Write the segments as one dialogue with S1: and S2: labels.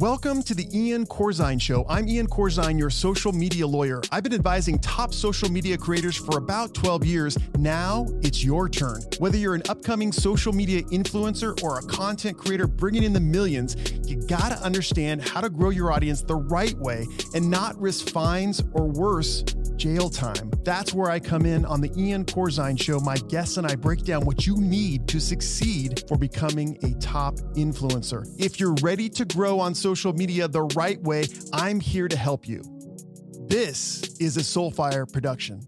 S1: Welcome to the Ian Corzine Show. I'm Ian Corzine, your social media lawyer. I've been advising top social media creators for about 12 years. Now it's your turn. Whether you're an upcoming social media influencer or a content creator bringing in the millions, you gotta understand how to grow your audience the right way and not risk fines or worse, jail time. That's where I come in on the Ian Corzine Show. My guests and I break down what you need to succeed for becoming a top influencer. If you're ready to grow on social media the right way, I'm here to help you. This is a Soulfire production.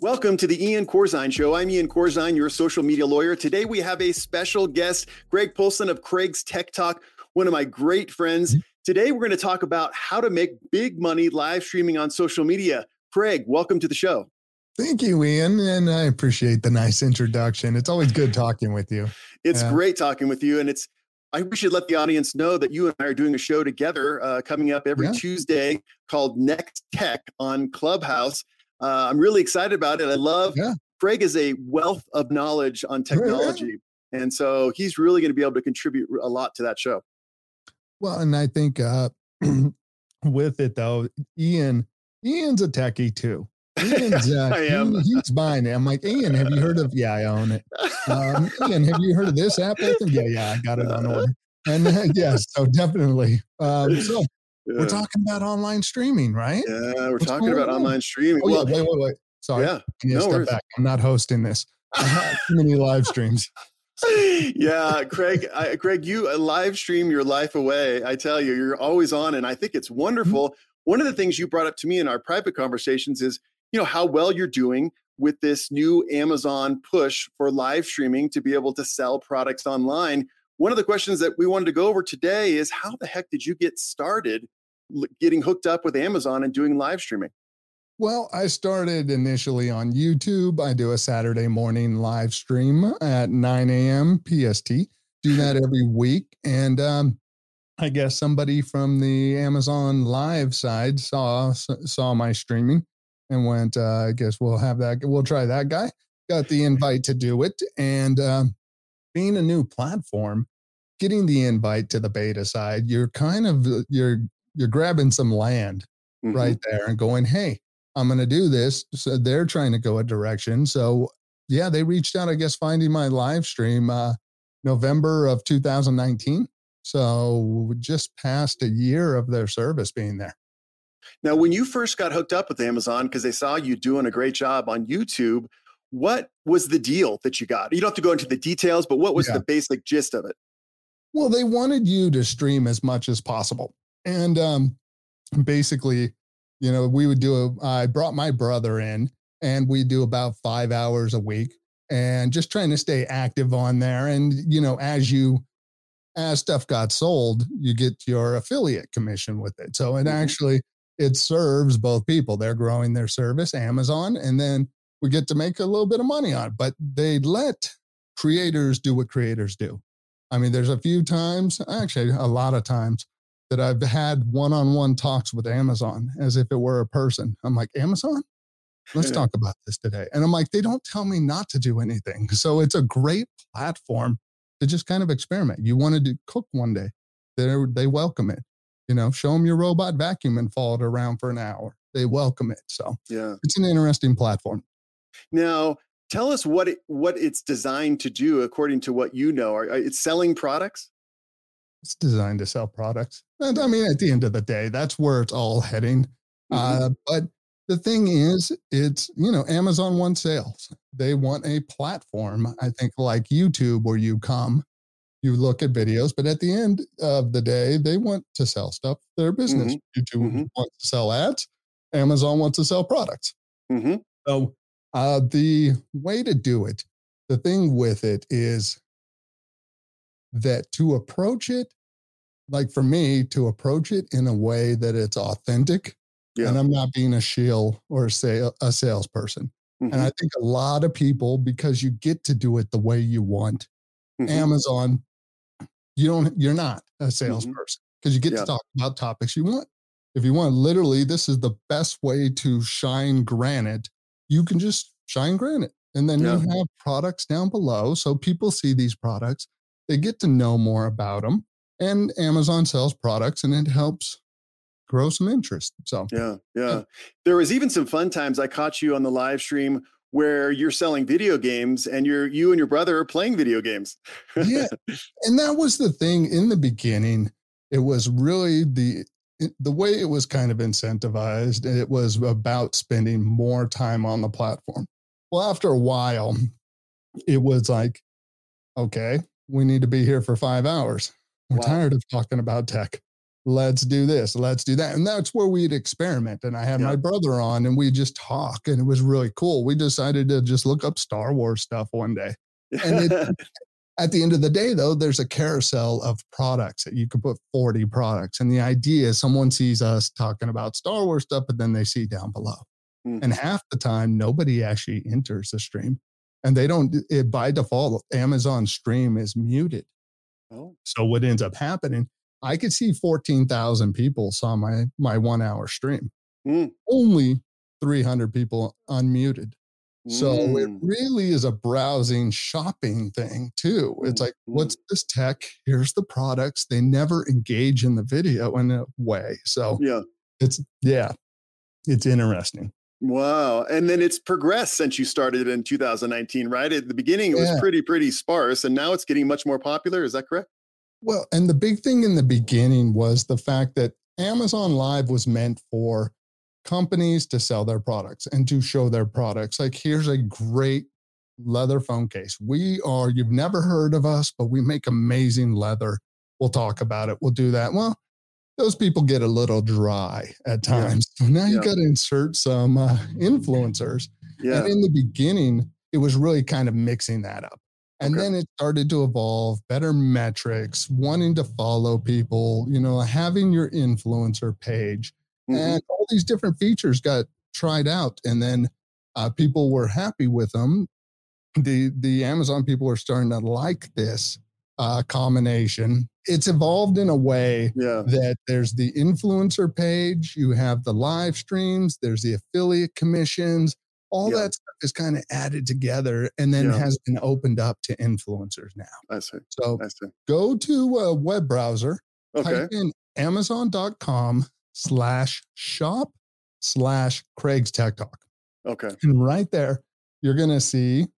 S1: Welcome to the Ian Corzine Show. I'm Ian Corzine, your social media lawyer. Today we have a special guest, Craig Polcyn of Craig's Tech Talk, one of my great friends. Today we're going to talk about how to make big money live streaming on social media. Craig, welcome to the show.
S2: Thank you, Ian. And I appreciate the nice introduction. It's always good talking with you.
S1: It's uh, great talking with you. And it's I we should let the audience know that you and I are doing a show together uh, coming up every yeah. Tuesday called Next Tech on Clubhouse. Uh, I'm really excited about it. I love yeah. Craig is a wealth of knowledge on technology, yeah. and so he's really going to be able to contribute a lot to that show.
S2: Well, and I think uh, with it though, Ian Ian's a techie too. Ian's, uh, I am. He, he's buying it. I'm like, Ian, have you heard of? Yeah, I own it. Um, Ian, have you heard of this app? Yeah, yeah, I got it on order. And uh, yes, so definitely. Um, so yeah. we're talking about online streaming, right?
S1: Yeah, we're What's talking about on? online streaming.
S2: Oh, well, yeah, wait, wait, wait. Sorry. Yeah, no step back. I'm not hosting this. too many live streams.
S1: yeah, Craig, I, Craig, you uh, live stream your life away. I tell you, you're always on, and I think it's wonderful. Mm-hmm. One of the things you brought up to me in our private conversations is you know how well you're doing with this new Amazon push for live streaming to be able to sell products online. One of the questions that we wanted to go over today is how the heck did you get started getting hooked up with Amazon and doing live streaming?
S2: Well, I started initially on YouTube. I do a Saturday morning live stream at 9 a.m. PST. Do that every week. And um, I guess somebody from the Amazon live side saw saw my streaming and went, uh, I guess we'll have that. We'll try that guy. Got the invite to do it. And um, being a new platform, getting the invite to the beta side, you're kind of, uh, you're, you're grabbing some land mm-hmm. right there and going, Hey, I'm going to do this. So they're trying to go a direction. So yeah, they reached out, I guess, finding my live stream, uh, November of 2019. So just past a year of their service being there.
S1: Now, when you first got hooked up with Amazon because they saw you doing a great job on YouTube, what was the deal that you got? You don't have to go into the details, but what was yeah. the basic gist of it?
S2: Well, they wanted you to stream as much as possible. And um, basically, you know, we would do a, I brought my brother in and we do about five hours a week and just trying to stay active on there. And, you know, as you, as stuff got sold, you get your affiliate commission with it. So it mm-hmm. actually, it serves both people. They're growing their service, Amazon, and then we get to make a little bit of money on it. But they let creators do what creators do. I mean, there's a few times, actually, a lot of times, that I've had one on one talks with Amazon as if it were a person. I'm like, Amazon, let's talk about this today. And I'm like, they don't tell me not to do anything. So it's a great platform to just kind of experiment. You wanted to cook one day, they they welcome it. You know, show them your robot vacuum and follow it around for an hour. They welcome it. So yeah, it's an interesting platform.
S1: Now, tell us what it, what it's designed to do according to what you know. Are, are it's selling products?
S2: It's designed to sell products. And I mean, at the end of the day, that's where it's all heading. Mm-hmm. Uh, but the thing is, it's, you know, Amazon wants sales. They want a platform, I think, like YouTube, where you come you look at videos, but at the end of the day, they want to sell stuff. Their business. Mm-hmm. YouTube mm-hmm. wants to sell ads. Amazon wants to sell products. Mm-hmm. So uh, the way to do it, the thing with it is that to approach it, like for me, to approach it in a way that it's authentic, yeah. and I'm not being a shill or a, sale, a salesperson. And I mm-hmm. think a lot of people, because you get to do it the way you want, Mm-hmm. Amazon you don't you're not a mm-hmm. salesperson because you get to talk about topics you want if you want literally this is the best way to shine granite you can just shine granite and then yeah. you have products down below so people see these products they get to know more about them and Amazon sells products and it helps grow some interest. So,
S3: yeah, yeah. There was even some fun times I caught you on the live stream where you're selling video games and you're you and your brother are playing video games.
S2: yeah. And that was the thing in the beginning. It was really the the way it was kind of incentivized. It was about spending more time on the platform. Well, after a while, it was like, okay, we need to be here for five hours. We're wow. tired of talking about tech let's do this, let's do that. And that's where we'd experiment. And I had yeah. my brother on and we just talk and it was really cool. We decided to just look up Star Wars stuff one day. And it, at the end of the day, though, there's a carousel of products that you could put 40 products. And the idea is someone sees us talking about Star Wars stuff, but then they see down below. Mm-hmm. And half the time, nobody actually enters the stream. And they don't, it, by default, Amazon stream is muted. Oh. So what ends up happening I could see 14,000 people saw my my 1 hour stream. Mm. Only 300 people unmuted. So mm. it really is a browsing shopping thing too. It's like, mm-hmm. what's this tech? Here's the products. They never engage in the video in a way. So
S3: yeah,
S2: it's yeah, it's interesting.
S3: Wow. And then it's progressed since you started in 2019, right? At the beginning, it was pretty, pretty sparse, and now it's getting much more popular. Is that correct?
S2: Well, and the big thing in the beginning was the fact that Amazon Live was meant for companies to sell their products and to show their products. Like, here's a great leather phone case. We are, you've never heard of us, but we make amazing leather. We'll talk about it. We'll do that. Well, those people get a little dry at times. Yeah. So now you yeah. got to insert some uh, influencers. Yeah. And in the beginning, it was really kind of mixing that up. And okay. then it started to evolve, better metrics, wanting to follow people, you know, having your influencer page. Mm-hmm. And all these different features got tried out. And then uh, people were happy with them. The, the Amazon people are starting to like this uh, combination. It's evolved in a way
S3: yeah.
S2: that there's the influencer page, you have the live streams, there's the affiliate commissions, all yeah. that stuff is kind of added together and then yeah. has been opened up to influencers now.
S3: I see.
S2: So
S3: I see.
S2: go to a web browser,
S3: okay.
S2: type in amazon.com slash shop slash Craig's Tech Talk.
S3: Okay.
S2: And right there, you're going to see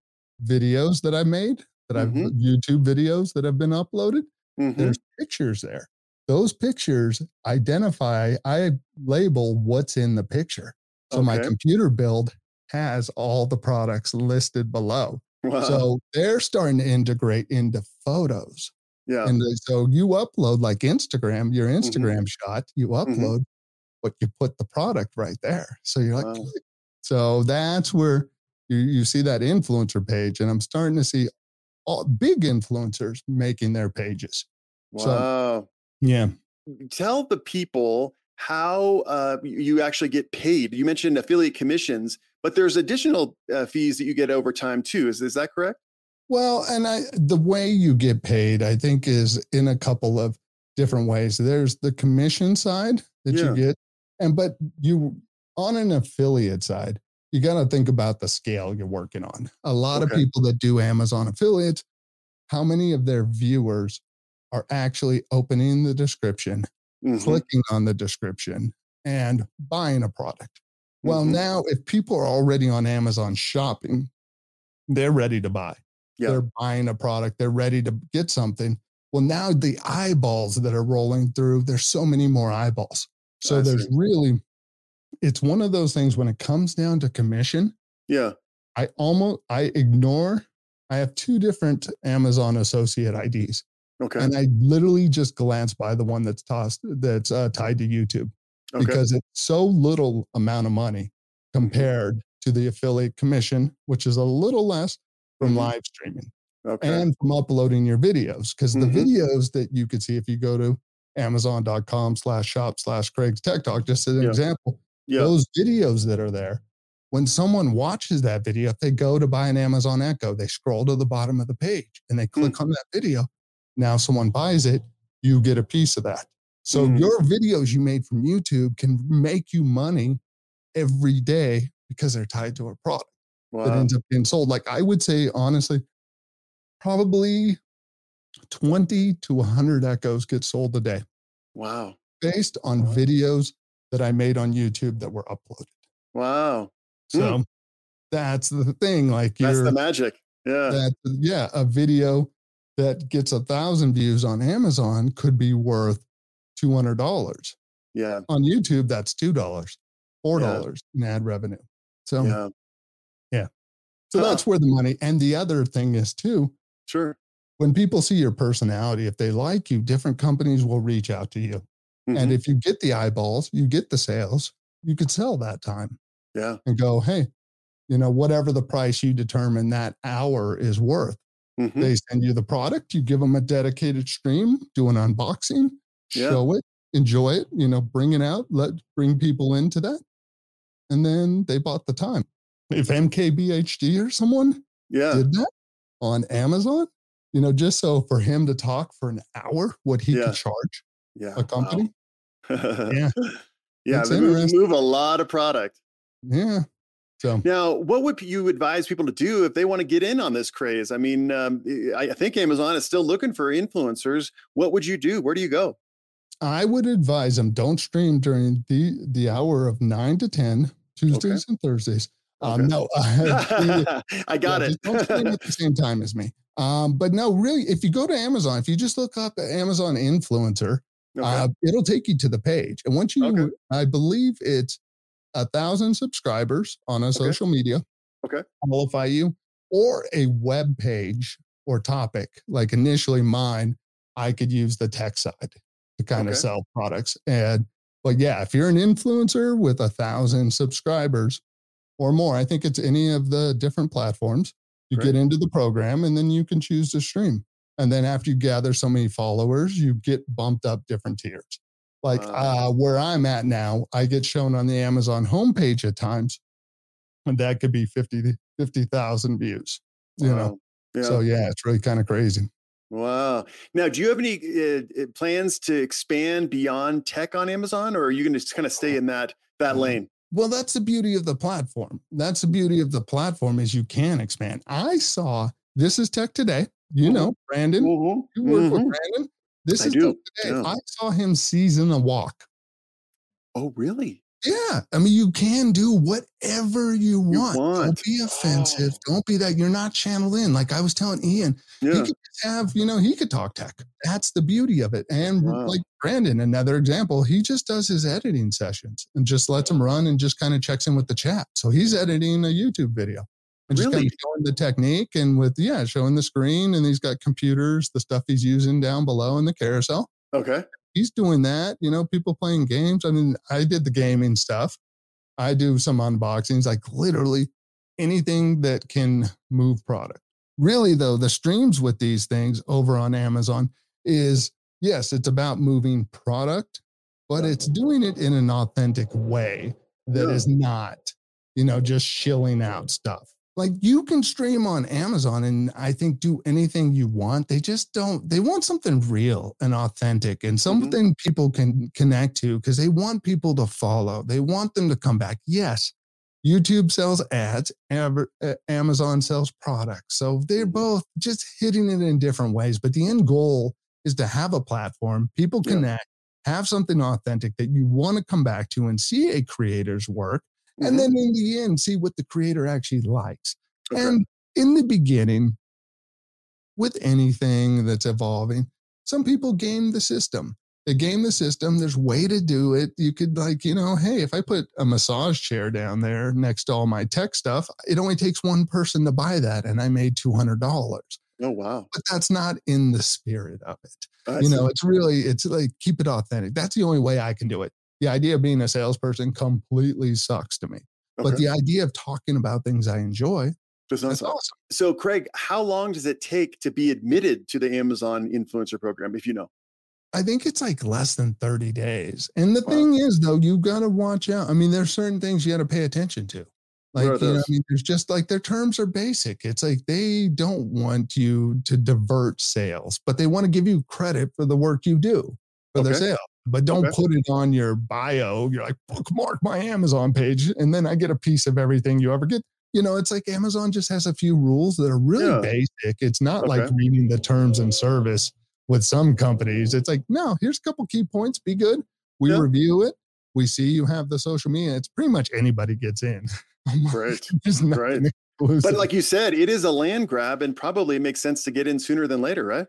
S2: videos that I made, that mm-hmm. I've YouTube videos that have been uploaded. Mm-hmm. There's pictures there. Those pictures identify, I label what's in the picture. So okay. my computer build has all the products listed below. Wow. So they're starting to integrate into photos.
S3: Yeah.
S2: And so you upload like Instagram, your mm-hmm. Instagram mm-hmm. shot, you mm-hmm. upload, mm-hmm. but you put the product right there. So you're like, wow. so that's where you, you see that influencer page. And I'm starting to see all big influencers making their pages.
S3: Wow. So,
S2: yeah.
S3: Tell the people how uh, you actually get paid. You mentioned affiliate commissions, but there's additional uh, fees that you get over time too. Is is that correct?
S2: Well, and I the way you get paid, I think, is in a couple of different ways. There's the commission side that yeah. you get, and but you on an affiliate side, you got to think about the scale you're working on. A lot okay. of people that do Amazon affiliates, how many of their viewers are actually opening the description mm-hmm. clicking on the description and buying a product. Well, mm-hmm. now if people are already on Amazon shopping, they're ready to buy. Yep. They're buying a product, they're ready to get something. Well, now the eyeballs that are rolling through, there's so many more eyeballs. So I there's see. really, it's one of those things when it comes down to commission.
S3: Yeah.
S2: I almost, I ignore, I have two different Amazon associate IDs.
S3: Okay.
S2: And I literally just glance by the one that's tossed that's uh, tied to YouTube okay. because it's so little amount of money mm-hmm. compared to the affiliate commission, which is a little less from mm-hmm. live streaming
S3: okay.
S2: and from uploading your videos. Because mm-hmm. the videos that you could see if you go to amazon.com slash shop slash Craig's Tech Talk, just as an yeah. example, yeah. those videos that are there, when someone watches that video, if they go to buy an Amazon Echo, they scroll to the bottom of the page and they click mm. on that video now someone buys it, you get a piece of that. So mm. your videos you made from YouTube can make you money every day because they're tied to a product wow. that ends up being sold. Like I would say, honestly, probably 20 to 100 echoes get sold a day.
S3: Wow.
S2: Based on
S3: wow.
S2: videos that I made on YouTube that were uploaded.
S3: Wow.
S2: So mm. that's the thing. Like
S3: that's the magic. Yeah.
S2: That, yeah. A video that gets a thousand views on Amazon could be worth $200.
S3: Yeah.
S2: On YouTube, that's $2, $4 yeah. in ad revenue. So, yeah. Yeah. So huh. that's where the money. And the other thing is too.
S3: Sure.
S2: When people see your personality, if they like you, different companies will reach out to you. Mm-hmm. And if you get the eyeballs, you get the sales, you could sell that time.
S3: Yeah.
S2: And go, hey, you know, whatever the price you determine that hour is worth. Mm-hmm. They send you the product, you give them a dedicated stream, do an unboxing, yeah. show it, enjoy it, you know, bring it out, let bring people into that. And then they bought the time. If MKBHD or someone
S3: yeah.
S2: did that on Amazon, you know, just so for him to talk for an hour, what he yeah. could charge
S3: yeah.
S2: a company.
S3: Wow. Yeah. Yeah. They move, move a lot of product.
S2: Yeah. So
S3: now, what would you advise people to do if they want to get in on this craze? I mean, um, I think Amazon is still looking for influencers. What would you do? Where do you go?
S2: I would advise them don't stream during the the hour of nine to ten Tuesdays okay. and Thursdays. Um, okay. no,
S3: uh, I got yeah, it.
S2: don't stream at the same time as me. Um, but no, really, if you go to Amazon, if you just look up Amazon influencer, okay. uh, it'll take you to the page. And once you, I believe it's a thousand subscribers on a okay. social media.
S3: Okay.
S2: Qualify you or a web page or topic. Like initially mine, I could use the tech side to kind okay. of sell products. And but yeah, if you're an influencer with a thousand subscribers or more, I think it's any of the different platforms. You Great. get into the program and then you can choose to stream. And then after you gather so many followers, you get bumped up different tiers. Like uh, where I'm at now, I get shown on the Amazon homepage at times, and that could be 50 50,000 views. You wow. know, yeah. so yeah, it's really kind of crazy.
S3: Wow. Now, do you have any uh, uh, plans to expand beyond tech on Amazon, or are you going to just kind of stay in that that mm-hmm. lane?
S2: Well, that's the beauty of the platform. That's the beauty of the platform is you can expand. I saw this is tech today. You mm-hmm. know, Brandon. Mm-hmm. You work mm-hmm. with Brandon. This I is do. today. Yeah. I saw him season a wok.
S3: Oh, really?
S2: Yeah. I mean, you can do whatever you want. You want. Don't be offensive. Oh. Don't be that. You're not channeled in. Like I was telling Ian, yeah. he could have, you know, he could talk tech. That's the beauty of it. And wow. like Brandon, another example, he just does his editing sessions and just lets them run and just kind of checks in with the chat. So he's editing a YouTube video and just kind of showing the technique and with yeah showing the screen and he's got computers the stuff he's using down below in the carousel.
S3: Okay.
S2: He's doing that you know people playing games. I mean i did the gaming stuff. I do some unboxings like literally anything that can move product. Really though the streams with these things over on amazon is yes it's about moving product but it's doing it in an authentic way that is not you know just shilling out stuff like you can stream on Amazon and I think do anything you want. They just don't, they want something real and authentic and mm-hmm. something mm-hmm. people can connect to because they want people to follow. They want them to come back. Yes, YouTube sells ads, Amazon sells products. So they're mm-hmm. both just hitting it in different ways. But the end goal is to have a platform, people connect, yeah. have something authentic that you want to come back to and see a creator's work mm-hmm. and then in the end see what the creator actually likes okay. and in the beginning with anything that's evolving some people game the system they game the system there's way to do it you could like you know hey if i put a massage chair down there next to all my tech stuff it only takes one person to buy that and i made $200
S3: Oh wow!
S2: But that's not in the spirit of it. I you see. know, it's really it's like keep it authentic. That's the only way I can do it the idea of being a salesperson completely sucks to me. Okay. But the idea of talking about things I enjoy, that's awesome.
S3: So, Craig, how long does it take to be admitted to the Amazon influencer program, if you know?
S2: I think it's like less than 30 days. And the wow. thing is, though, you got to watch out. I mean, there's certain things you got to pay attention to. Like, you know, I mean, there's just like their terms are basic. It's like they don't want you to divert sales, but they want to give you credit for the work you do for okay. their sale but don't okay. put it on your bio. You're like, bookmark my Amazon page, and then I get a piece of everything you ever get. you know, it's like Amazon just has a few rules that are really
S1: Yeah.
S2: basic. It's not like reading the terms and service with some companies. It's like, no, here's a couple key points. Be good. We
S1: Yeah.
S2: review it. We see you have the social media. It's pretty much anybody gets in.
S1: Right. Right.
S2: exclusive.
S1: But like you said, it is a land grab and probably makes sense to get in sooner than later, right?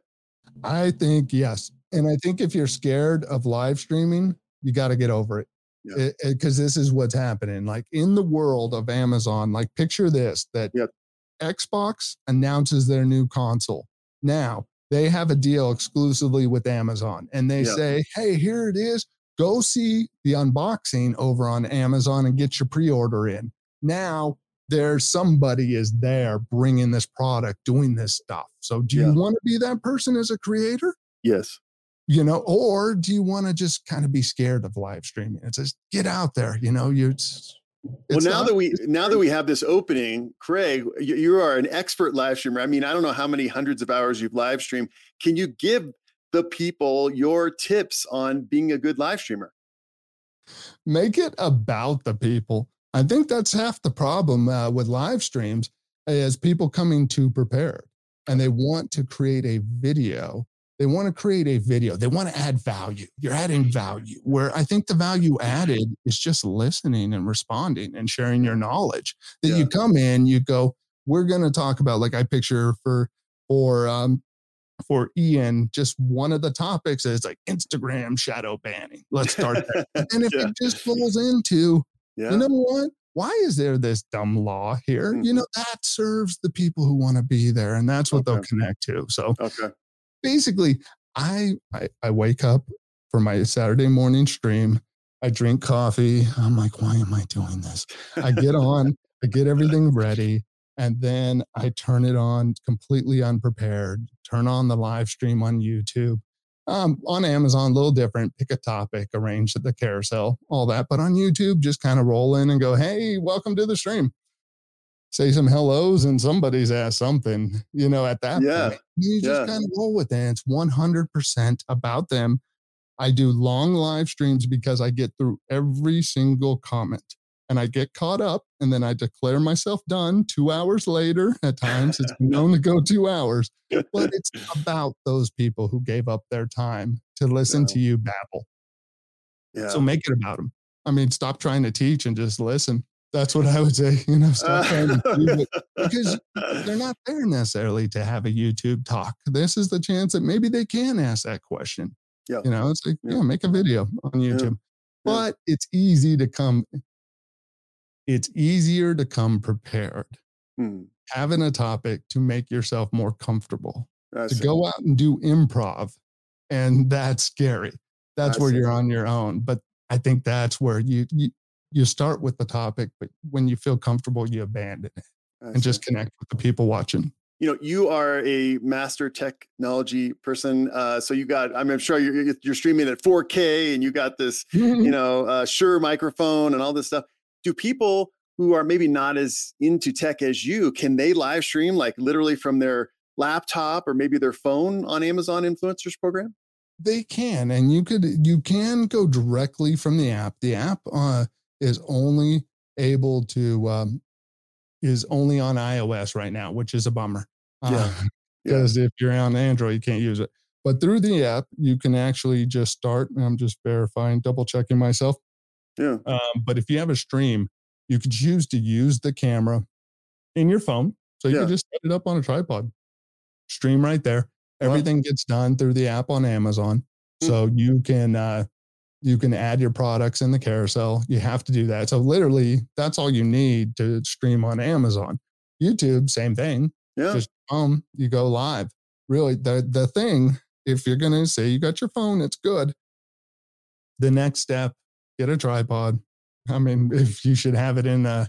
S2: I think yes. And I think if you're scared of live streaming, you got to get over it.
S1: Yeah.
S2: Because this is what's happening. Like in the world of Amazon, like picture this that. Xbox announces their new console. Now they have a deal exclusively with Amazon and they
S1: Yeah.
S2: say, hey, here it is. Go see the unboxing over on Amazon and get your pre order in. Now there's somebody is there bringing this product, doing this stuff. So do
S1: Yeah.
S2: you want to be that person as a creator?
S1: Yes.
S2: You know, or do you want to just kind of be scared of live streaming? It's just get out there. You know, you. It's,
S1: Well, now
S2: not-
S1: that we now that we have this opening, Craig, you, you are an expert live streamer. I mean, I don't know how many hundreds of hours you've live streamed. Can you give the people your tips on being a good live streamer?
S2: make it about the people. I think that's half the problem uh, with live streams is people coming too prepared and they want to create a video. They want to create a video. They want to add value. You're adding value. Where I think the value added is just listening and responding and sharing your knowledge. That
S1: Yeah.
S2: you come in, you go, we're going to talk about like I picture for for um for Ian, just one of the topics is like Instagram shadow banning. Let's start there. And if
S1: Yeah.
S2: it just falls into,
S1: Yeah.
S2: you know what? Why is there this dumb law here? You know, that serves the people who want to be there, and that's what they'll connect to. So
S1: okay.
S2: Basically, I, I I wake up for my Saturday morning stream. I drink coffee. I'm like, why am I doing this? I get on, I get everything ready, and then I turn it on completely unprepared. Turn on the live stream on YouTube. Um, on Amazon, a little different. Pick a topic, arrange the carousel, all that. But on YouTube, just kind of roll in and go, "Hey, welcome to the stream." Say some hellos, and somebody's asked something. You know, at that
S1: Yeah.
S2: point, you just
S1: Yeah.
S2: kind of roll with it. It's one hundred percent about them. I do long live streams because I get through every single comment and I get caught up and then I declare myself done two hours later. At times it's known to go two hours, but it's about those people who gave up their time to listen
S1: Yeah.
S2: to you babble.
S1: Yeah.
S2: So make it about them. I mean, stop trying to teach and just listen. That's what I would say. You know, stop trying to teach it because they're not there necessarily to have a YouTube talk. This is the chance that maybe they can ask that question.
S1: Yeah.
S2: You know, it's like,
S1: Yeah.
S2: yeah, make a video on YouTube.
S1: Yeah.
S2: But it's easy to come, it's easier to come prepared.
S1: Hmm.
S2: Having a topic to make yourself more comfortable,
S1: I
S2: to
S1: see.
S2: go out and do improv. And that's scary. That's
S1: I
S2: where
S1: see.
S2: you're on your own. But I think that's where you, you, you start with the topic, but when you feel comfortable, you abandon it
S1: I
S2: and
S1: see.
S2: just connect with the people watching.
S1: you know you are a master technology person uh, so you got i'm sure you're, you're streaming at 4k and you got this you know uh, Shure microphone and all this stuff do people who are maybe not as into tech as you can they live stream like literally from their laptop or maybe their phone on amazon influencers program
S2: They can, and you could you can go directly from the app. The app uh, is only able to um, is only on iOS right now, which is a bummer.
S1: Yeah. Yeah.
S2: because if you're on Android, you can't use it. But through the app, you can actually just start. I'm just verifying, double checking myself.
S1: yeah
S2: Um, but if you have a stream, you could choose to use the camera in your phone. So you
S1: Yeah.
S2: can just set it up on a tripod, stream right there.
S1: Wow.
S2: Everything gets done through the app on Amazon. So you can uh, you can add your products in the carousel. You have to do that. So literally, that's all you need to stream on Amazon. YouTube, same thing.
S1: yeah
S2: Just um, you go live. Really, the the thing, if you're gonna say you got your phone, it's good. The next step, get a tripod. I mean, if you should have it in a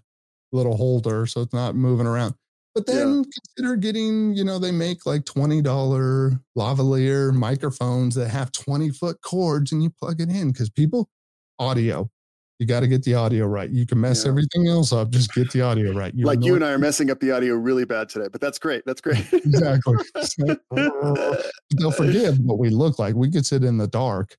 S2: little holder so it's not moving around. But
S1: Yeah.
S2: then consider getting, you know, they make like $20 lavalier microphones that have 20 foot cords and you plug it in because people, audio, you got to get the audio right. You can mess
S1: Yeah.
S2: everything else up, just get the audio right.
S1: like you and i are messing up the audio really bad today but that's great that's great
S2: exactly. They'll forgive what we look like. We could sit in the dark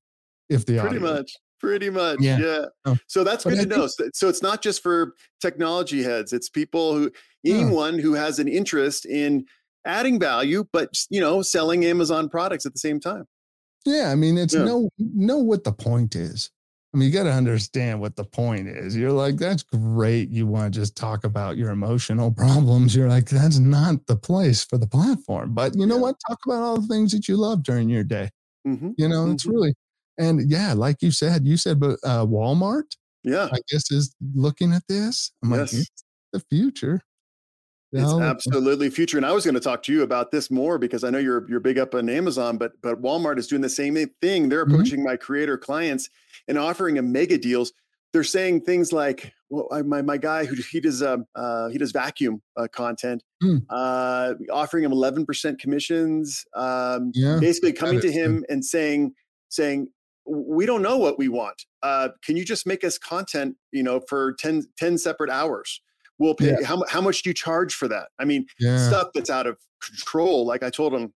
S2: if the
S1: pretty
S2: audio.
S1: much Pretty much, yeah. yeah. Oh. So that's good to know. So, so, it's not just for technology heads; it's people who, anyone yeah. who has an interest in adding value, but you know, selling Amazon products at the same time.
S2: Yeah, I mean, it's yeah. know know what the point is. I mean, you got to understand what the point is. You're like, that's great. You want to just talk about your emotional problems. You're like, that's not the place for the platform. But you know yeah. what? Talk about all the things that you love during your day. Mm-hmm. You know, mm-hmm. it's really, and yeah, like you said, you said, but uh, Walmart,
S1: yeah,
S2: I guess is looking at this. I'm yes. like, it's the future.
S1: It's absolutely future. And I was going to talk to you about this more because I know you're you're big up on Amazon, but but Walmart is doing the same thing. They're mm-hmm. approaching mm-hmm. my creator clients and offering them mega deals. They're saying things like, "Well, I, my my guy who he does uh, uh he does vacuum uh, content, mm. uh, offering him 11% commissions, um, yeah, basically coming to him and saying saying." We don't know what we want. Uh, can you just make us content, you know, for 10, 10 separate hours? We'll pay. Yeah. How, how much do you charge for that? I mean, yeah. stuff that's out of control. Like I told him,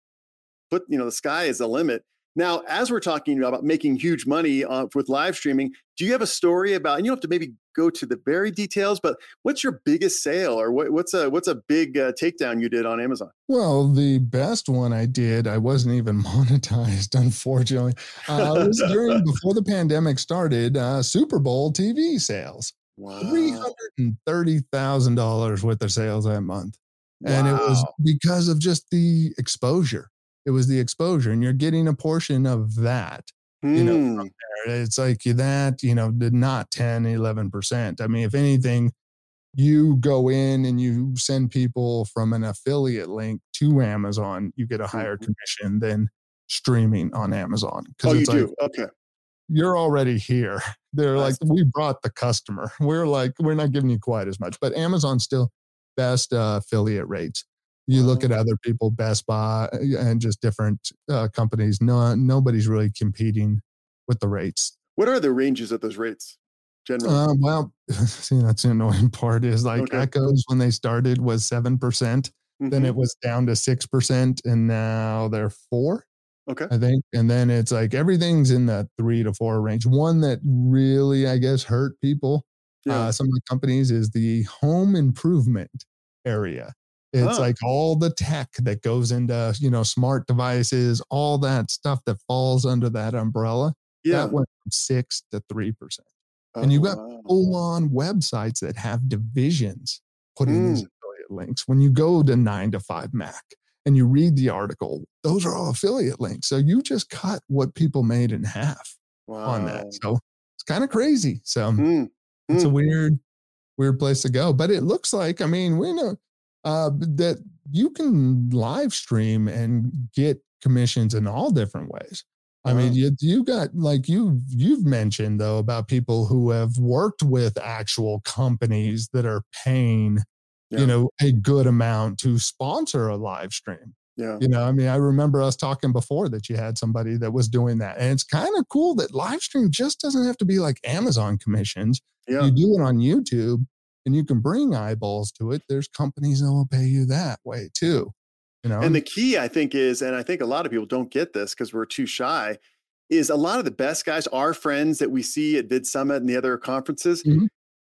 S1: put, you know, the sky is the limit. Now, as we're talking about making huge money uh, with live streaming, do you have a story about? And you don't have to maybe go to the very details, but what's your biggest sale, or what, what's a what's a big uh, takedown you did on Amazon?
S2: Well, the best one I did, I wasn't even monetized, unfortunately. Uh, it was during before the pandemic started. Uh, Super Bowl TV sales. Wow. $330,000 worth of sales that month. Wow. And it was because of just the exposure. It was the exposure, and you're getting a portion of that. Mm. You know, hmm. it's like that, you know, did not 10, 11%. I mean, if anything, you go in and you send people from an affiliate link to Amazon, you get a higher mm-hmm. commission than streaming on Amazon.
S1: Oh, you like, do? Okay
S2: you're already here. They're like, we brought the customer. We're like, we're not giving you quite as much, but Amazon still best uh, affiliate rates. You look at other people, Best Buy, uh, and just different uh, companies. No, nobody's really competing with the rates.
S1: What are the ranges of those rates? Generally, uh,
S2: well, see, that's the annoying part. Is like okay. Echoes when they started was seven percent, mm-hmm. then it was down to six percent, and now they're four.
S1: Okay.
S2: I think. And then it's like everything's in the three to four range. One that really, I guess, hurt people, yeah. uh, some of the companies is the home improvement area. It's like all the tech that goes into, you know, smart devices, all that stuff that falls under that umbrella. Yeah. That went from six to 3%. Oh, and you've got wow. full on websites that have divisions putting mm. these affiliate links. When you go to 9to5Mac, and you read the article, those are all affiliate links. So you just cut what people made in half wow. on that. So it's kind of crazy. So mm. it's mm. a weird, weird place to go. But it looks like, I mean, we know uh, that you can live stream and get commissions in all different ways. I mean, you you got like you you've mentioned though about people who have worked with actual companies that are paying yeah. you know, a good amount to sponsor a live stream.
S1: Yeah.
S2: You know, I mean, I remember us talking before that you had somebody that was doing that. And it's kind of cool that live stream just doesn't have to be like Amazon commissions. Yeah. You do it on YouTube and you can bring eyeballs to it. There's companies that will pay you that way too. You know?
S1: And the key, I think, is, and I think a lot of people don't get this because we're too shy, is a lot of the best guys, our friends that we see at VidSummit and the other conferences, mm-hmm.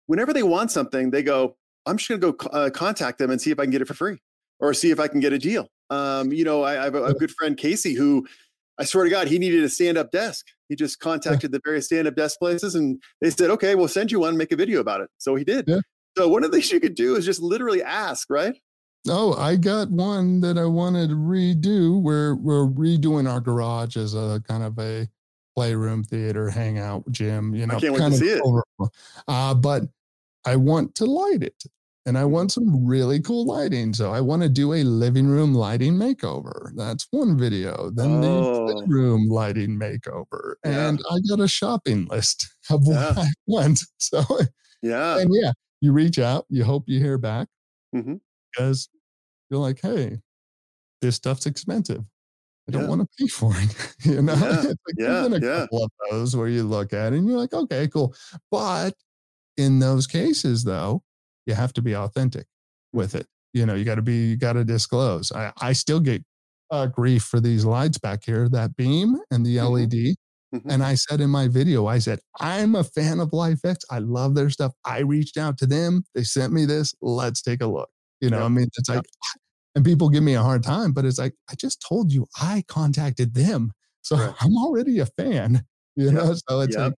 S1: whenever they want something, they go, I'm just going to go uh, contact them and see if I can get it for free or see if I can get a deal. Um, you know, I, I have a, a, good friend, Casey, who I swear to God, he needed a stand up desk. He just contacted the various stand up desk places and they said, okay, we'll send you one, make a video about it. So he did. Yeah. So one of the things you could do is just literally ask, right?
S2: Oh, I got one that I wanted to redo. We're we're redoing our garage as a kind of a playroom, theater, hangout, gym. You know,
S1: I can't wait to see it.
S2: Uh, but I want to light it and I want some really cool lighting. So I want to do a living room lighting makeover. That's one video. Then oh. the room lighting makeover. Yeah. And I got a shopping list of what yeah. I want. So
S1: yeah.
S2: And yeah, you reach out, you hope you hear back mm-hmm. because you're like, hey, this stuff's expensive. I don't yeah. want to pay for it. you know,
S1: yeah, like yeah,
S2: a
S1: yeah.
S2: couple of those where you look at it and you're like, okay, cool. But in those cases, though, you have to be authentic with it. You know, you got to be, you got to disclose. I, I still get uh, grief for these lights back here, that beam and the mm-hmm. LED. Mm-hmm. And I said in my video, I said, I'm a fan of LIFX. I love their stuff. I reached out to them. They sent me this. Let's take a look. You know, I mean, it's like, and people give me a hard time, but it's like, I just told you I contacted them. So right. I'm already a fan, you know? So it's like,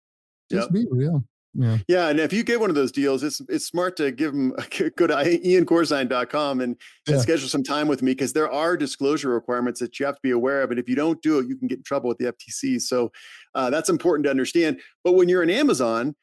S2: just be real. Yeah.
S1: Yeah. And if you get one of those deals, it's it's smart to give them go to iancorzine.com and, yeah. and schedule some time with me because there are disclosure requirements that you have to be aware of. And if you don't do it, you can get in trouble with the FTC. So uh, that's important to understand. But when you're in Amazon,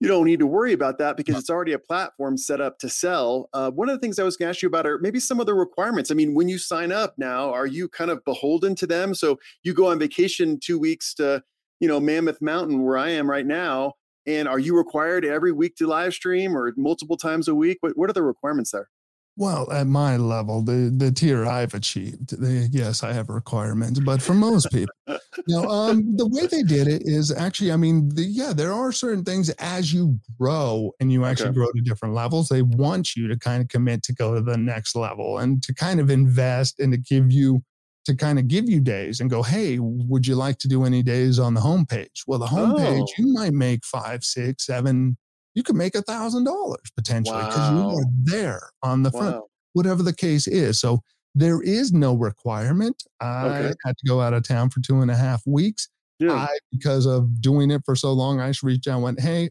S1: you don't need to worry about that because it's already a platform set up to sell. Uh, one of the things I was going to ask you about are maybe some of the requirements. I mean, when you sign up now, are you kind of beholden to them? So you go on vacation two weeks to, you know, Mammoth Mountain, where I am right now and are you required every week to live stream or multiple times a week? What, what are the requirements there?
S2: Well, at my level, the the tier I've achieved, the, yes, I have requirements, but for most people, know, um, the way they did it is actually, I mean, the, yeah, there are certain things as you grow and you actually okay. grow to different levels, they want you to kind of commit to go to the next level and to kind of invest and to give you to kind of give you days and go, hey, would you like to do any days on the homepage? Well, the homepage, oh. you might make five, six, seven, you could make a thousand dollars potentially because wow. you are there on the front, wow. whatever the case is. So there is no requirement. I okay. had to go out of town for two and a half weeks. Yeah. I, because of doing it for so long, I just reached out and went, hey,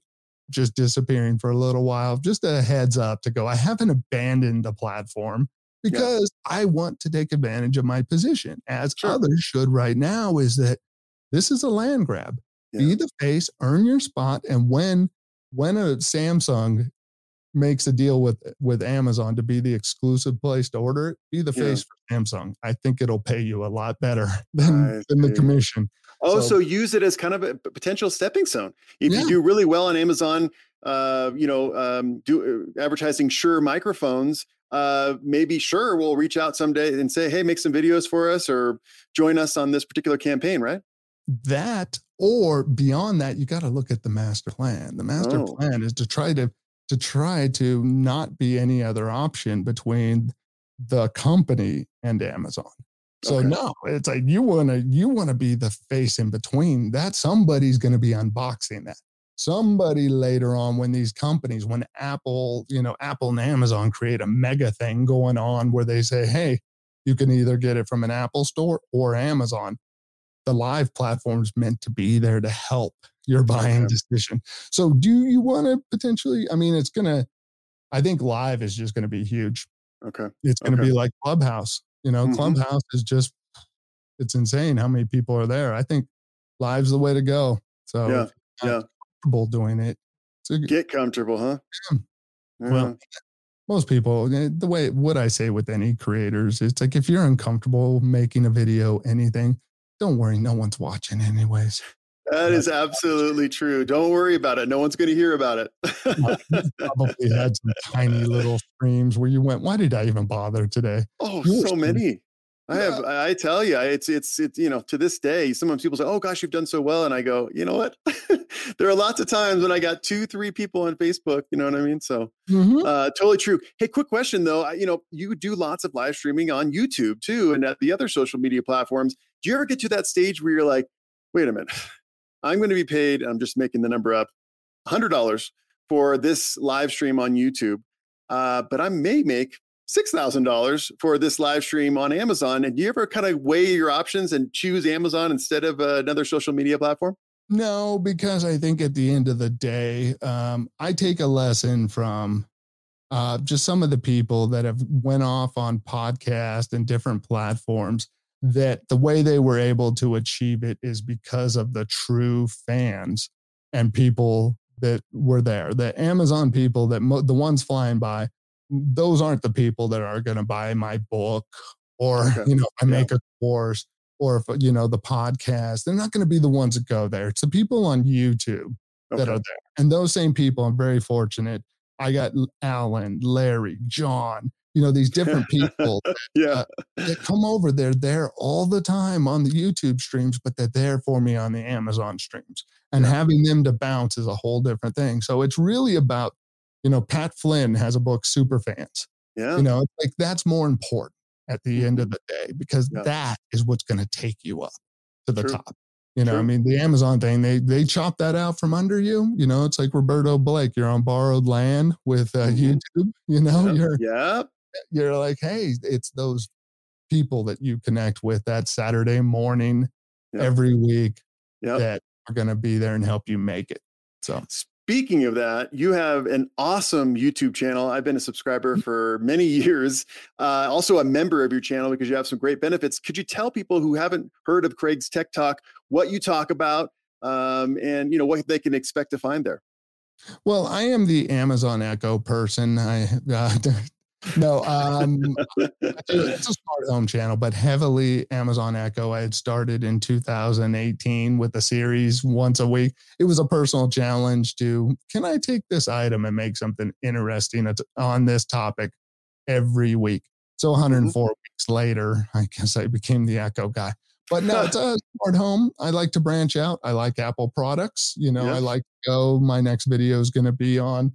S2: just disappearing for a little while. Just a heads up to go. I haven't abandoned the platform because yeah. I want to take advantage of my position, as sure. others should right now. Is that this is a land grab? Yeah. Be the face, earn your spot, and when when a Samsung makes a deal with with Amazon to be the exclusive place to order it, be the face for Samsung. I think it'll pay you a lot better than, than the commission.
S1: Oh, so, so, use it as kind of a potential stepping stone. If yeah. you do really well on Amazon, uh, you know, um, do uh, advertising Shure microphones, uh, maybe Shure will reach out someday and say, "Hey, make some videos for us, or join us on this particular campaign." Right?
S2: That, or beyond that, you got to look at the master plan. The master oh. plan is to try to to try to not be any other option between the company and Amazon. So okay. no, it's like you want to you want to be the face in between. That somebody's going to be unboxing that somebody later on when these companies when apple you know apple and amazon create a mega thing going on where they say hey you can either get it from an apple store or amazon. The live platform is meant to be there to help your buying decision. So do you want to potentially i mean it's gonna i think live is just gonna be huge.
S1: Okay.
S2: It's gonna okay. be like clubhouse you know mm-hmm. clubhouse is just it's insane how many people are there. I think live's the way to go. So
S1: yeah. yeah
S2: comfortable doing it.
S1: So, Get comfortable, huh?
S2: Yeah. Well, most people, eh, the way what I say with any creators, it's like if you're uncomfortable making a video, anything, don't worry, no one's watching anyways.
S1: That is absolutely true. Don't worry about it. No one's going to hear about it.
S2: probably had some tiny little streams where you went, "Why did I even bother today?"
S1: Oh, so many. I have, I tell you, it's, it's, it's, you know, to this day, sometimes people say, Oh gosh, you've done so well. And I go, you know what? there are lots of times when I got two, three people on Facebook, you know what I mean? So mm-hmm. uh, totally true. Hey, quick question though. You know, you do lots of live streaming on YouTube too, and at the other social media platforms. Do you ever get to that stage where you're like, wait a minute, I'm going to be paid, I'm just making the number up, $100 for this live stream on YouTube. Uh, but I may make $6,000 for this live stream on Amazon. And do you ever kind of weigh your options and choose Amazon instead of uh, another social media platform?
S2: No, because I think at the end of the day, um, I take a lesson from uh, just some of the people that have went off on podcast and different platforms that the way they were able to achieve it is because of the true fans and people that were there. The Amazon people that mo- the ones flying by those aren't the people that are going to buy my book or okay. you know I make yeah. a course or if you know the podcast they're not going to be the ones that go there it's the people on youtube okay. that are there and those same people i'm very fortunate i got alan larry john you know these different people
S1: yeah uh,
S2: that come over they're there all the time on the youtube streams but they're there for me on the amazon streams and yeah. having them to bounce is a whole different thing so it's really about you know, Pat Flynn has a book, Super Fans.
S1: Yeah.
S2: You know, like that's more important at the end of mm-hmm. the day because yeah. that is what's going to take you up to the True. top. You know, I mean, the Amazon thing, they they chop that out from under you. You know, it's like Roberto Blake. You're on borrowed land with uh, mm-hmm. YouTube. You know,
S1: yep.
S2: you're
S1: yeah.
S2: You're like, hey, it's those people that you connect with that Saturday morning yep. every week yep. that are going to be there and help you make it. So
S1: Speaking of that, you have an awesome YouTube channel. I've been a subscriber mm. for many years, uh, also a member of your channel because you have some great benefits. Could you tell people who haven't heard of Craig's Tech Talk what you talk about um, and you know what they can expect to find there?
S2: Well, I am the Amazon Echo person. I uh, no, um, it's a smart home channel, but heavily Amazon Echo. I had started in 2018 with a series once a week. It was a personal challenge to can I take this item and make something interesting on this topic every week? So 104 mm-hmm. weeks later, I guess I became the Echo guy. But no, it's a smart home. I like to branch out. I like Apple products. You know, I like to go. My next video is going to be on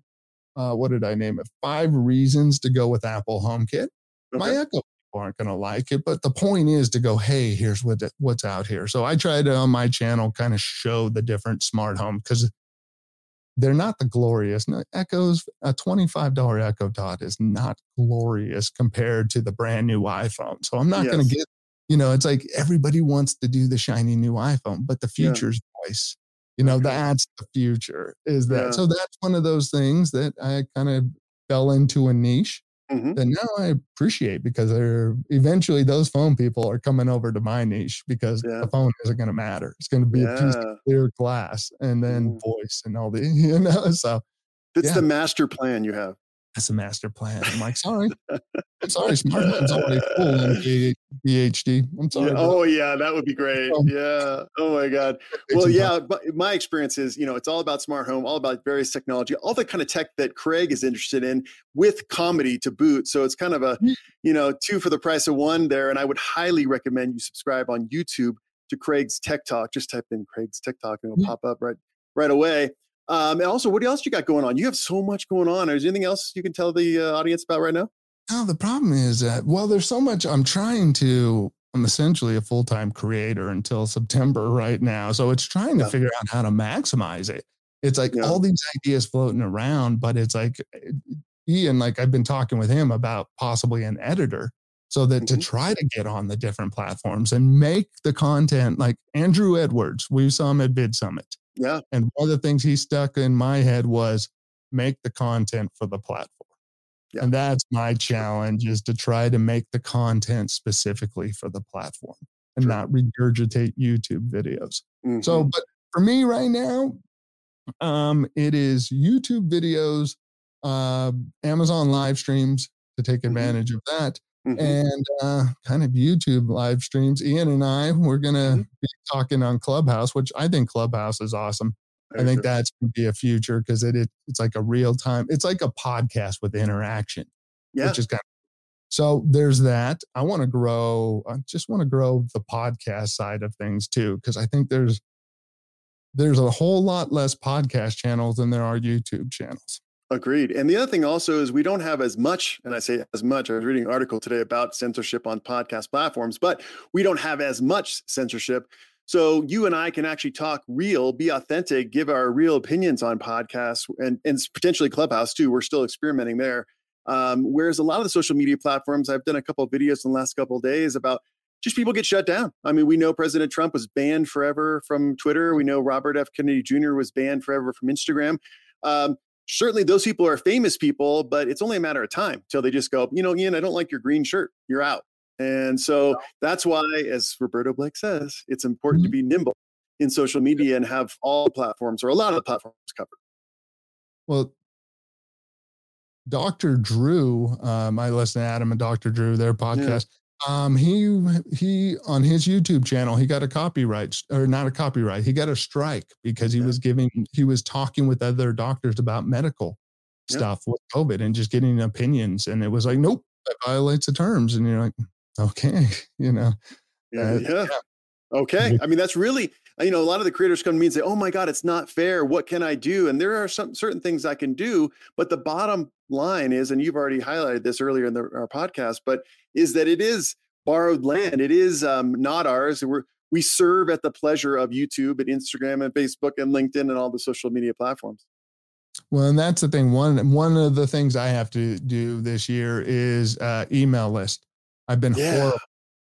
S2: uh, what did I name it? Five reasons to go with Apple HomeKit. Okay. My Echo people aren't going to like it, but the point is to go, hey, here's what what's out here. So I try to on my channel kind of show the different smart home because they're not the glorious. Echoes, a $25 Echo Dot is not glorious compared to the brand new iPhone. So I'm not yes. going to get, you know, it's like everybody wants to do the shiny new iPhone, but the future's yeah. voice you know that's the future is that yeah. so that's one of those things that i kind of fell into a niche mm-hmm. that now i appreciate because they're eventually those phone people are coming over to my niche because yeah. the phone isn't going to matter it's going to be yeah. a piece of clear glass and then mm. voice and all the you know so
S1: it's the master plan you have
S2: that's a master plan. I'm like, sorry, I'm sorry, smart home's already full in PhD. I'm sorry.
S1: Yeah. Oh yeah, that would be great. Um, yeah. Oh my God. Well, yeah. But my experience is, you know, it's all about smart home, all about various technology, all the kind of tech that Craig is interested in, with comedy to boot. So it's kind of a, mm. you know, two for the price of one there. And I would highly recommend you subscribe on YouTube to Craig's Tech Talk. Just type in Craig's Tech Talk and it'll pop up right right away. Um, and also, what else you got going on? You have so much going on. Is there anything else you can tell the uh, audience about right now?
S2: No, the problem is that, well, there's so much. I'm trying to, I'm essentially a full time creator until September right now. So it's trying to yeah. figure out how to maximize it. It's like yeah. all these ideas floating around, but it's like eh, Ian, like I've been talking with him about possibly an editor so that mm-hmm. to try to get on the different platforms and make the content like Andrew Edwards, we saw him at VidSummit.
S1: Yeah.
S2: And one of the things he stuck in my head was make the content for the platform. Yeah. And that's my challenge is to try to make the content specifically for the platform and not regurgitate YouTube videos. Mm-hmm. So, but for me right now, um, it is YouTube videos, uh, Amazon live streams to take mm-hmm. advantage mm-hmm. of that, mm-hmm. and uh, kind of YouTube live streams. Ian and I, we're going to mm-hmm. be talking on Clubhouse, which I think Clubhouse is awesome. Very I think true. that's going to be a future because it, it, it's like a real time, it's like a podcast with interaction,
S1: yeah.
S2: which is kind of so there's that. I want to grow, I just want to grow the podcast side of things too, because I think there's there's a whole lot less podcast channels than there are YouTube channels.
S1: Agreed. And the other thing also is we don't have as much, and I say as much. I was reading an article today about censorship on podcast platforms, but we don't have as much censorship. So you and I can actually talk real, be authentic, give our real opinions on podcasts and, and potentially Clubhouse too. We're still experimenting there. Um, whereas a lot of the social media platforms, I've done a couple of videos in the last couple of days about just people get shut down. I mean, we know President Trump was banned forever from Twitter. We know Robert F. Kennedy Jr. was banned forever from Instagram. Um, certainly those people are famous people, but it's only a matter of time till they just go, you know, Ian, I don't like your green shirt. You're out. And so that's why, as Roberto Blake says, it's important mm-hmm. to be nimble in social media and have all platforms or a lot of the platforms covered.
S2: Well, Dr. Drew, um, I listen to Adam and Dr. Drew, their podcast. Um, he he on his YouTube channel, he got a copyright or not a copyright. He got a strike because he yeah. was giving he was talking with other doctors about medical stuff with COVID and just getting opinions. And it was like, nope, that violates the terms. And you're like, okay, you know.
S1: Yeah. Uh, yeah. Okay. I mean, that's really you know, a lot of the creators come to me and say, "Oh my God, it's not fair. What can I do?" And there are some certain things I can do, but the bottom line is, and you've already highlighted this earlier in the, our podcast, but is that it is borrowed land. It is um, not ours. We're we serve at the pleasure of YouTube and Instagram and Facebook and LinkedIn and all the social media platforms.
S2: Well, and that's the thing. One one of the things I have to do this year is uh, email list. I've been yeah. horrible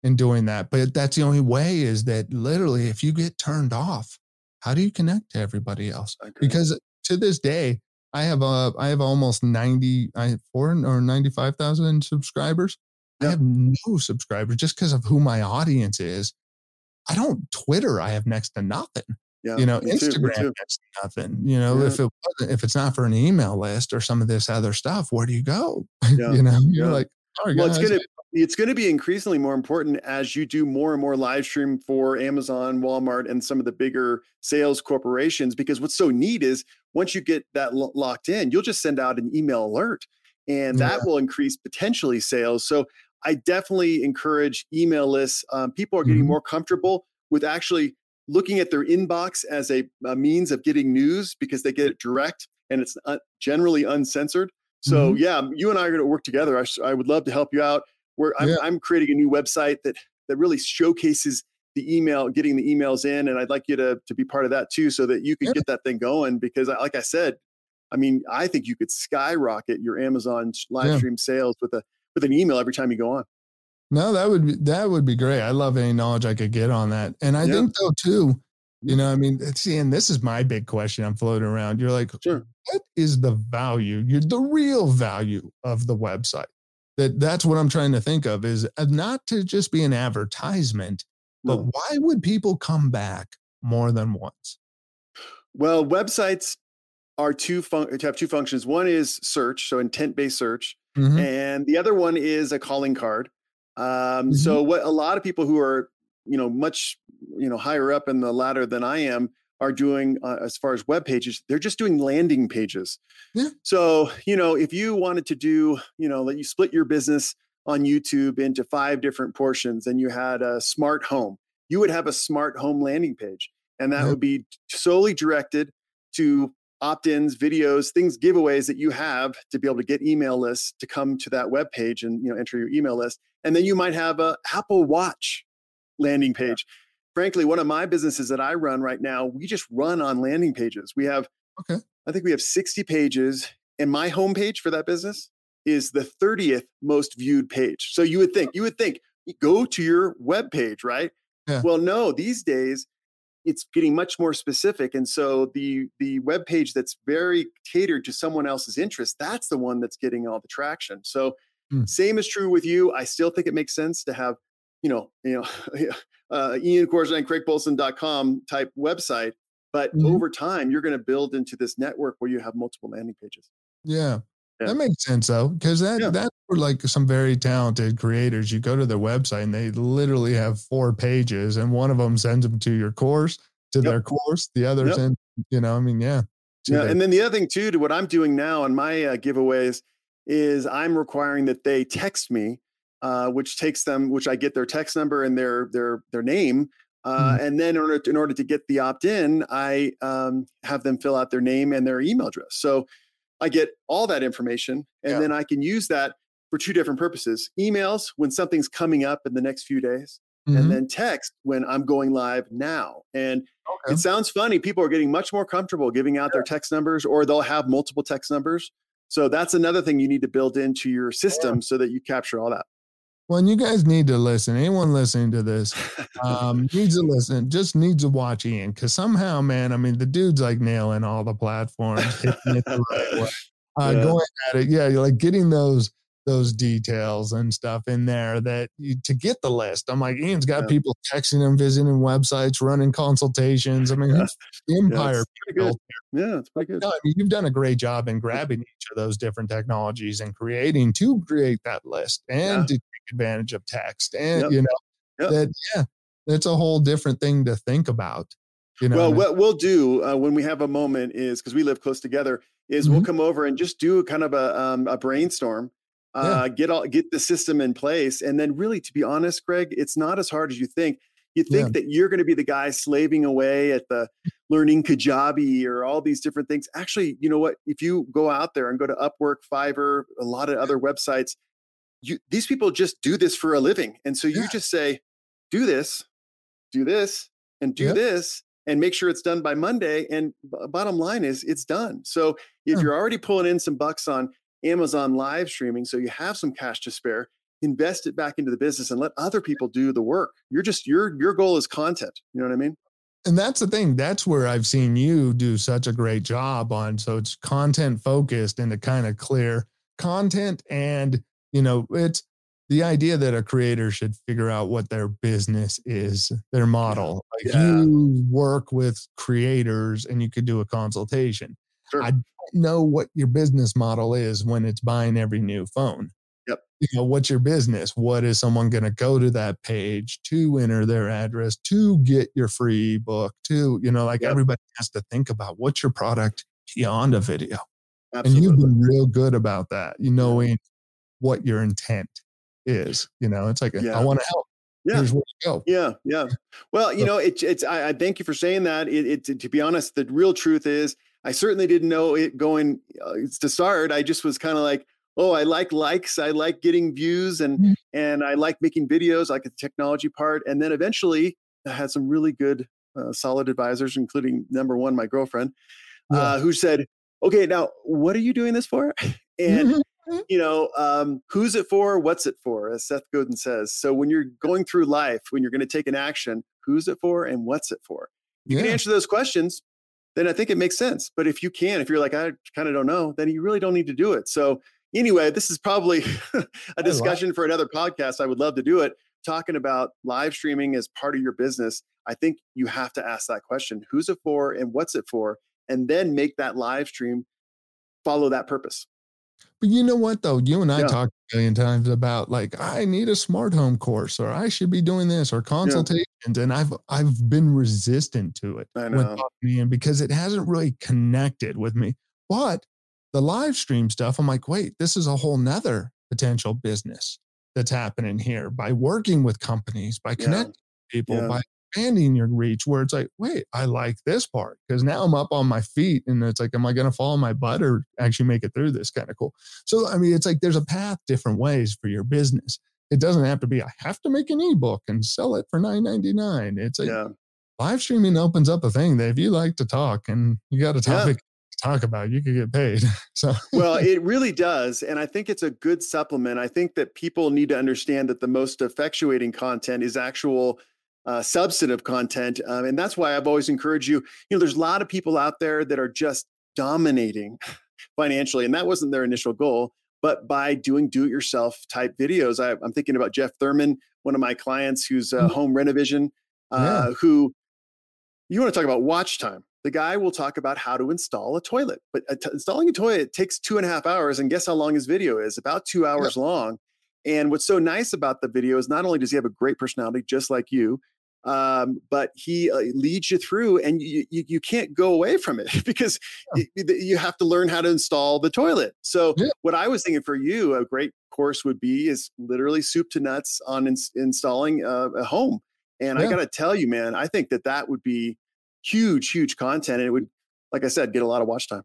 S2: in doing that, but that's the only way. Is that literally if you get turned off, how do you connect to everybody else? Because to this day, I have a I have almost ninety I have four or ninety five thousand subscribers. I have no subscribers just because of who my audience is. I don't Twitter. I have next to nothing. Yeah, you know, Instagram too, next to nothing. You know, yeah. if it wasn't, if it's not for an email list or some of this other stuff, where do you go? Yeah. you know, you're like,
S1: well, guys. it's gonna it's going to be increasingly more important as you do more and more live stream for Amazon, Walmart, and some of the bigger sales corporations. Because what's so neat is once you get that lo- locked in, you'll just send out an email alert, and that yeah. will increase potentially sales. So I definitely encourage email lists. Um, people are getting mm-hmm. more comfortable with actually looking at their inbox as a, a, means of getting news because they get it direct and it's generally uncensored. So mm-hmm. yeah, you and I are going to work together. I, I, would love to help you out. Where I'm, yeah. I'm creating a new website that that really showcases the email, getting the emails in, and I'd like you to to be part of that too, so that you can yeah. get that thing going. Because, like I said, I mean, I think you could skyrocket your Amazon live yeah. stream sales with a with an email every time you go on.
S2: No, that would be that would be great. I love any knowledge I could get on that. And I yeah. think though too, mm-hmm. you know, I mean, see, and this is my big question I'm floating around. You're like, sure. what is the value? You're the real value of the website. That that's what I'm trying to think of is uh, not to just be an advertisement, but no. why would people come back more than once?
S1: Well, websites are two fun- have two functions. One is search, so intent based search, mm-hmm. and the other one is a calling card. Um, mm-hmm. So what a lot of people who are you know much you know higher up in the ladder than I am are doing uh, as far as web pages they're just doing landing pages yeah. so you know if you wanted to do you know let you split your business on youtube into five different portions and you had a smart home you would have a smart home landing page and that yeah. would be solely directed to opt-ins, videos, things, giveaways that you have to be able to get email lists to come to that web page and you know enter your email list. And then you might have a Apple Watch landing page. Yeah. Frankly, one of my businesses that I run right now, we just run on landing pages. We have okay. I think we have 60 pages and my homepage for that business is the 30th most viewed page. So you would think, you would think, you go to your web page, right? Yeah. Well, no, these days it's getting much more specific and so the the web page that's very catered to someone else's interest that's the one that's getting all the traction so mm. same is true with you i still think it makes sense to have you know you know uh, ian Corzine, craigbolson.com type website but mm-hmm. over time you're going to build into this network where you have multiple landing pages
S2: yeah yeah. That makes sense though, because that yeah. that's for like some very talented creators. You go to their website and they literally have four pages, and one of them sends them to your course, to yep. their course. The other yep. send, you know, I mean, yeah.
S1: Yeah, their- and then the other thing too, to what I'm doing now on my uh, giveaways is I'm requiring that they text me, uh, which takes them, which I get their text number and their their their name. Uh, mm-hmm. And then in order, to, in order to get the opt in, I um, have them fill out their name and their email address. So I get all that information and yeah. then I can use that for two different purposes emails when something's coming up in the next few days, mm-hmm. and then text when I'm going live now. And okay. it sounds funny. People are getting much more comfortable giving out yeah. their text numbers or they'll have multiple text numbers. So that's another thing you need to build into your system yeah. so that you capture all that.
S2: Well, you guys need to listen. Anyone listening to this um, needs to listen. Just needs to watch Ian because somehow, man, I mean, the dude's like nailing all the platforms, hitting it the right way, uh, yeah. going at it. Yeah, you're like getting those those details and stuff in there that you, to get the list. I'm like, Ian's got yeah. people texting him, visiting websites, running consultations. I mean, yeah. the empire.
S1: Yeah, it's yeah, it's pretty good. No, I
S2: mean, you've done a great job in grabbing each of those different technologies and creating to create that list and to take advantage of text. And, yep. you know, yep. that, yeah, that's a whole different thing to think about.
S1: You know, well, what we'll do uh, when we have a moment is because we live close together, is mm-hmm. we'll come over and just do kind of a, um, a brainstorm uh, yeah. get all get the system in place and then really to be honest craig it's not as hard as you think you think yeah. that you're going to be the guy slaving away at the learning kajabi or all these different things actually you know what if you go out there and go to upwork fiverr a lot of other websites you, these people just do this for a living and so you yeah. just say do this do this and do yep. this and make sure it's done by Monday. And b- bottom line is it's done. So if you're already pulling in some bucks on Amazon live streaming, so you have some cash to spare, invest it back into the business and let other people do the work. You're just your your goal is content. You know what I mean?
S2: And that's the thing. That's where I've seen you do such a great job on. So it's content focused and a kind of clear content. And, you know, it's the idea that a creator should figure out what their business is, their model. Like yeah. you work with creators and you could do a consultation. Sure. I don't know what your business model is when it's buying every new phone.
S1: Yep.
S2: You know, what's your business? What is someone going to go to that page to enter their address to get your free book? To, you know, like yep. everybody has to think about what's your product beyond a video. Absolutely. And you've been real good about that, you knowing what your intent is. You know, it's like, yeah. I want to help.
S1: Yeah. Here's where to go. Yeah. Yeah. Well, you know, it, it's, I, I, thank you for saying that. It, it, to be honest, the real truth is I certainly didn't know it going uh, to start. I just was kind of like, oh, I like likes, I like getting views, and mm-hmm. and I like making videos, I like the technology part. And then eventually, I had some really good, uh, solid advisors, including number one, my girlfriend, yeah. uh, who said, "Okay, now what are you doing this for?" and mm-hmm. you know, um, who's it for? What's it for? As Seth Godin says. So when you're going through life, when you're going to take an action, who's it for and what's it for? You yeah. can answer those questions, then I think it makes sense. But if you can, if you're like, I kind of don't know, then you really don't need to do it. So anyway, this is probably a discussion for another podcast. I would love to do it. Talking about live streaming as part of your business, I think you have to ask that question who's it for and what's it for? And then make that live stream follow that purpose.
S2: But you know what though? You and I yeah. talked a million times about like I need a smart home course or I should be doing this or consultations. Yeah. And I've I've been resistant to it
S1: I know.
S2: because it hasn't really connected with me. But the live stream stuff, I'm like, wait, this is a whole nother potential business that's happening here by working with companies, by connecting yeah. people, by expanding your reach where it's like, wait, I like this part because now I'm up on my feet and it's like, am I going to fall on my butt or actually make it through this? Kind of cool. So, I mean, it's like there's a path different ways for your business. It doesn't have to be, I have to make an ebook and sell it for nine ninety nine. It's like, yeah. live streaming opens up a thing that if you like to talk and you got a topic to talk about, you could get paid. So,
S1: well, it really does. And I think it's a good supplement. I think that people need to understand that the most effectuating content is actual uh, substantive content. Um, and that's why I've always encouraged you. You know, there's a lot of people out there that are just dominating financially, and that wasn't their initial goal. But by doing do it yourself type videos, I, am thinking about Jeff Thorman, one of my clients who's uh. Home Renovision, uh, yeah. who you want to talk about watch time the guy will talk about how to install a toilet. But uh, installing a toilet takes two and a half hours. And guess how long his video is? About two hours long. And what's so nice about the video is not only does he have a great personality, just like you, um, but he uh, leads you through and you, you, you, can't go away from it because yeah. you, you, have to learn how to install the toilet. So yeah. what I was thinking for you, a great course would be is literally soup to nuts on ins- installing a, a, home. And yeah. I got to tell you, man, I think that that would be huge, huge content. And it would, like I said, get a lot of watch time.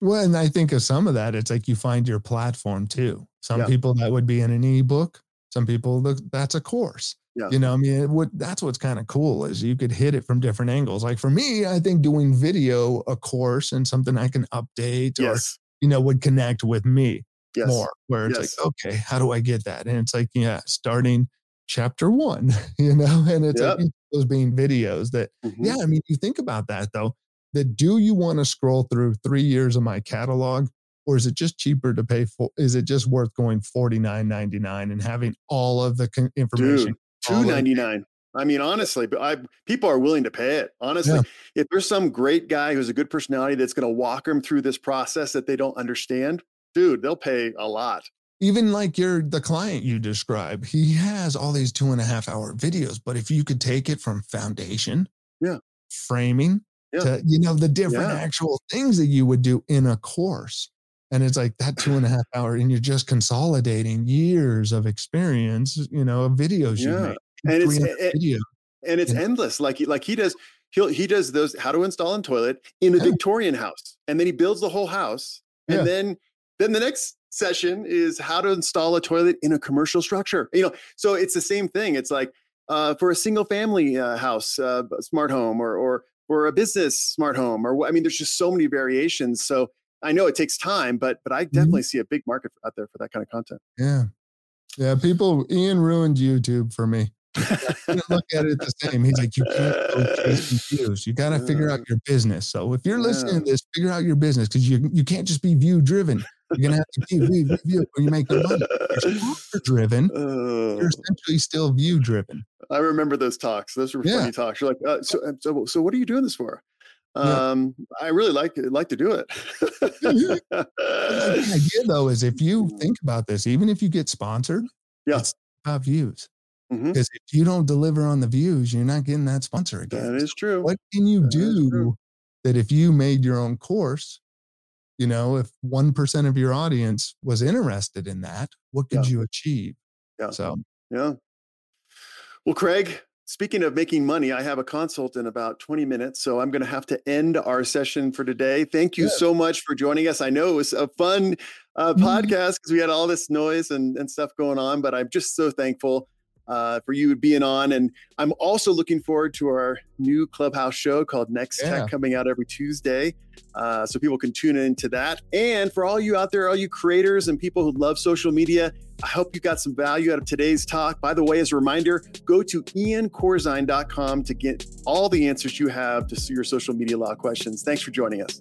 S2: Well, and I think of some of that, it's like you find your platform too. Some people that would be in an ebook, some people that's a course. Yeah. You know, I mean, what that's what's kind of cool is you could hit it from different angles. Like for me, I think doing video, a course, and something I can update yes. or you know would connect with me yes. more. Where it's yes. like, okay, how do I get that? And it's like, yeah, starting chapter one, you know, and it's yep. like those being videos that, mm-hmm. yeah, I mean, you think about that though, that do you want to scroll through three years of my catalog or is it just cheaper to pay for, is it just worth going $49.99 and having all of the information?
S1: Dude, Oh, two ninety nine. I mean, honestly, but I people are willing to pay it. Honestly, yeah. if there's some great guy who's a good personality that's going to walk them through this process that they don't understand, dude, they'll pay a lot
S2: even like you're the client you describe, he has all these two and a half hour videos. But if you could take it from foundation,
S1: yeah,
S2: framing, yeah. to you know the different yeah. actual things that you would do in a course, and it's like that two and a half hour, and you're just consolidating years of experience, you know, of videos yeah.
S1: and it's it, video. and it's endless. Like like he does. He'll, he does those how to install a toilet in a Victorian house, and then he builds the whole house, and then then the next session is how to install a toilet in a commercial structure. You know, so it's the same thing. It's like uh, for a single family uh, house uh, smart home or or or a business smart home or I mean, there's just so many variations. So I know it takes time, but but I mm-hmm. definitely mm-hmm. see a big market out there for that kind of content.
S2: Yeah, yeah. People, Ian ruined YouTube for me. look at it the same. He's like, you can't chasing views. You got to figure out your business. So if you're listening yeah. to this, figure out your business because you you can't just be view driven. You're gonna have to be view, view when you make the money. You're driven, uh, you're essentially still view driven.
S1: I remember those talks. Those were yeah. funny talks. You're like, uh, so, uh, so, so what are you doing this for? Um, yeah. I really like it, like to do it.
S2: the idea though is if you think about this, even if you get sponsored,
S1: yeah.
S2: it's about views. Because mm-hmm. if you don't deliver on the views, you're not getting that sponsor again.
S1: That is true.
S2: What can you that do that if you made your own course, you know, if 1% of your audience was interested in that, what could yeah. you achieve?
S1: Yeah.
S2: So,
S1: yeah. Well, Craig, speaking of making money, I have a consult in about 20 minutes. So I'm going to have to end our session for today. Thank you so much for joining us. I know it was a fun uh, mm-hmm. podcast because we had all this noise and, and stuff going on, but I'm just so thankful uh, for you being on. And I'm also looking forward to our new Clubhouse show called Next yeah. Tech coming out every Tuesday. Uh, so people can tune into that. And for all you out there, all you creators and people who love social media, I hope you got some value out of today's talk. By the way, as a reminder, go to iancorzine.com to get all the answers you have to your social media law questions. Thanks for joining us.